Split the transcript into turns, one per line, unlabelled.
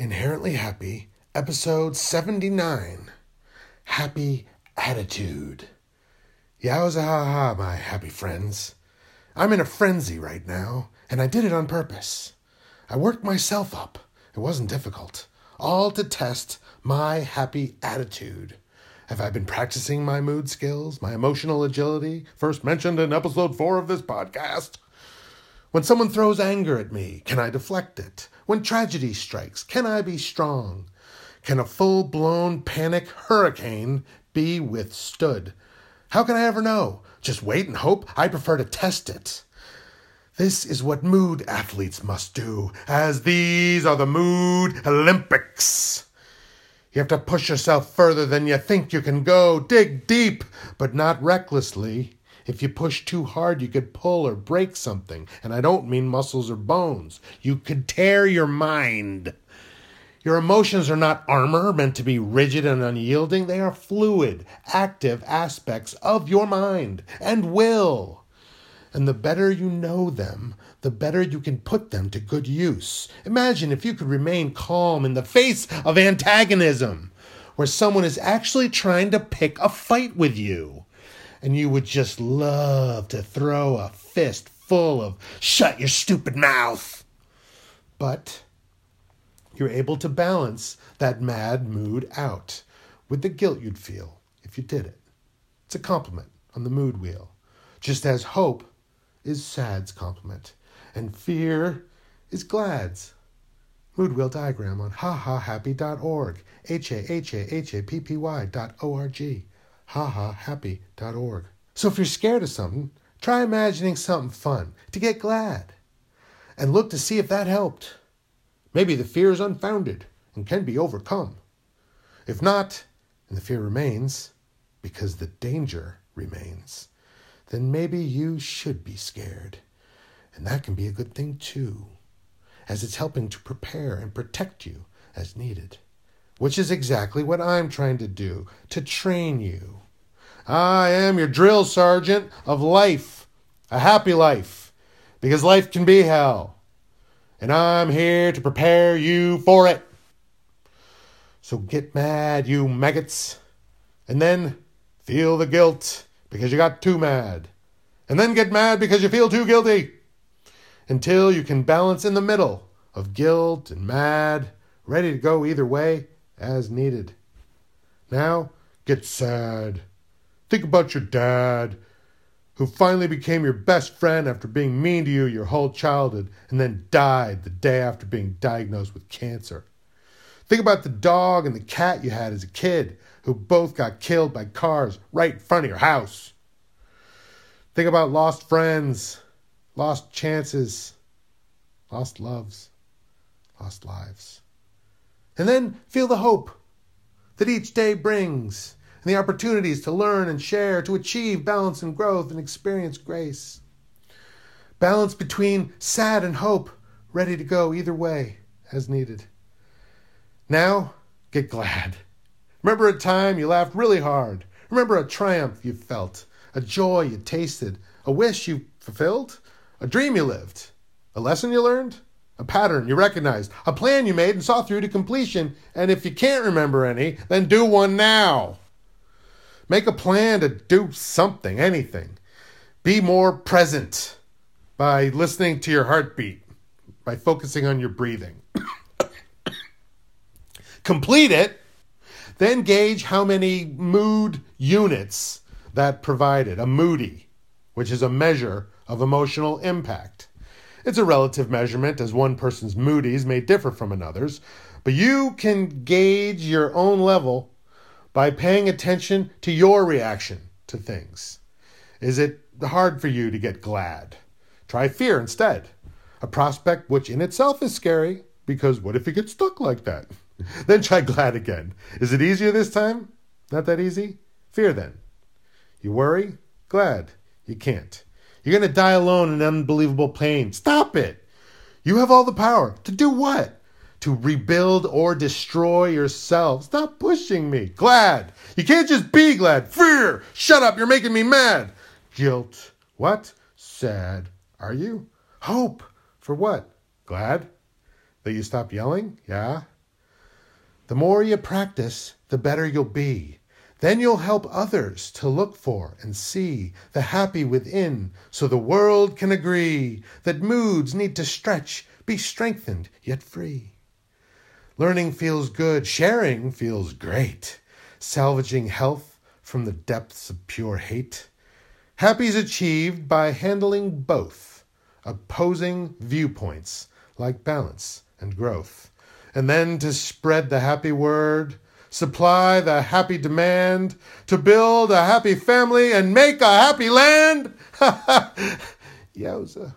Inherently Happy, episode 79 Happy Attitude. Yowza ha ha, my happy friends. I'm in a frenzy right now, and I did it on purpose. I worked myself up. It wasn't difficult. All to test my happy attitude. Have I been practicing my mood skills, my emotional agility, first mentioned in episode 4 of this podcast? When someone throws anger at me, can I deflect it? When tragedy strikes, can I be strong? Can a full blown panic hurricane be withstood? How can I ever know? Just wait and hope? I prefer to test it. This is what mood athletes must do, as these are the Mood Olympics. You have to push yourself further than you think you can go. Dig deep, but not recklessly. If you push too hard, you could pull or break something. And I don't mean muscles or bones. You could tear your mind. Your emotions are not armor meant to be rigid and unyielding. They are fluid, active aspects of your mind and will. And the better you know them, the better you can put them to good use. Imagine if you could remain calm in the face of antagonism, where someone is actually trying to pick a fight with you and you would just love to throw a fist full of shut your stupid mouth. But you're able to balance that mad mood out with the guilt you'd feel if you did it. It's a complement on the mood wheel, just as hope is sad's complement and fear is glad's. Mood wheel diagram on hahahappy.org, H A H A H A P P Y dot O R G hahahappy.org. So if you're scared of something, try imagining something fun to get glad and look to see if that helped. Maybe the fear is unfounded and can be overcome. If not, and the fear remains, because the danger remains, then maybe you should be scared. And that can be a good thing too, as it's helping to prepare and protect you as needed which is exactly what I'm trying to do to train you. I am your drill sergeant of life, a happy life, because life can be hell. And I'm here to prepare you for it. So get mad, you maggots, and then feel the guilt because you got too mad. And then get mad because you feel too guilty. Until you can balance in the middle of guilt and mad, ready to go either way as needed. Now, get sad. Think about your dad, who finally became your best friend after being mean to you your whole childhood and then died the day after being diagnosed with cancer. Think about the dog and the cat you had as a kid who both got killed by cars right in front of your house. Think about lost friends, lost chances, lost loves, lost lives. And then feel the hope that each day brings and the opportunities to learn and share, to achieve balance and growth and experience grace. Balance between sad and hope, ready to go either way as needed. Now, get glad. Remember a time you laughed really hard. Remember a triumph you felt, a joy you tasted, a wish you fulfilled, a dream you lived, a lesson you learned, a pattern you recognized, a plan you made and saw through to completion. And if you can't remember any, then do one now. Make a plan to do something, anything. Be more present by listening to your heartbeat, by focusing on your breathing. Complete it, then gauge how many mood units that provided, a moody, which is a measure of emotional impact. It's a relative measurement, as one person's moodies may differ from another's, but you can gauge your own level by paying attention to your reaction to things. Is it hard for you to get glad? Try fear instead, a prospect which in itself is scary, because what if you get stuck like that? then try glad again. Is it easier this time? Not that easy? Fear then. You worry? Glad. You can't. You're going to die alone in unbelievable pain. Stop it. You have all the power. To do what? To rebuild or destroy yourself. Stop pushing me. Glad. You can't just be glad. Fear. Shut up. You're making me mad. Guilt. What? Sad. Are you? Hope. For what? Glad? That you stop yelling? Yeah? The more you practice, the better you'll be. Then you'll help others to look for and see the happy within so the world can agree that moods need to stretch, be strengthened, yet free. Learning feels good, sharing feels great, salvaging health from the depths of pure hate. Happy's achieved by handling both opposing viewpoints like balance and growth and then to spread the happy word, supply the happy demand, to build a happy family and make a happy land. Yowza.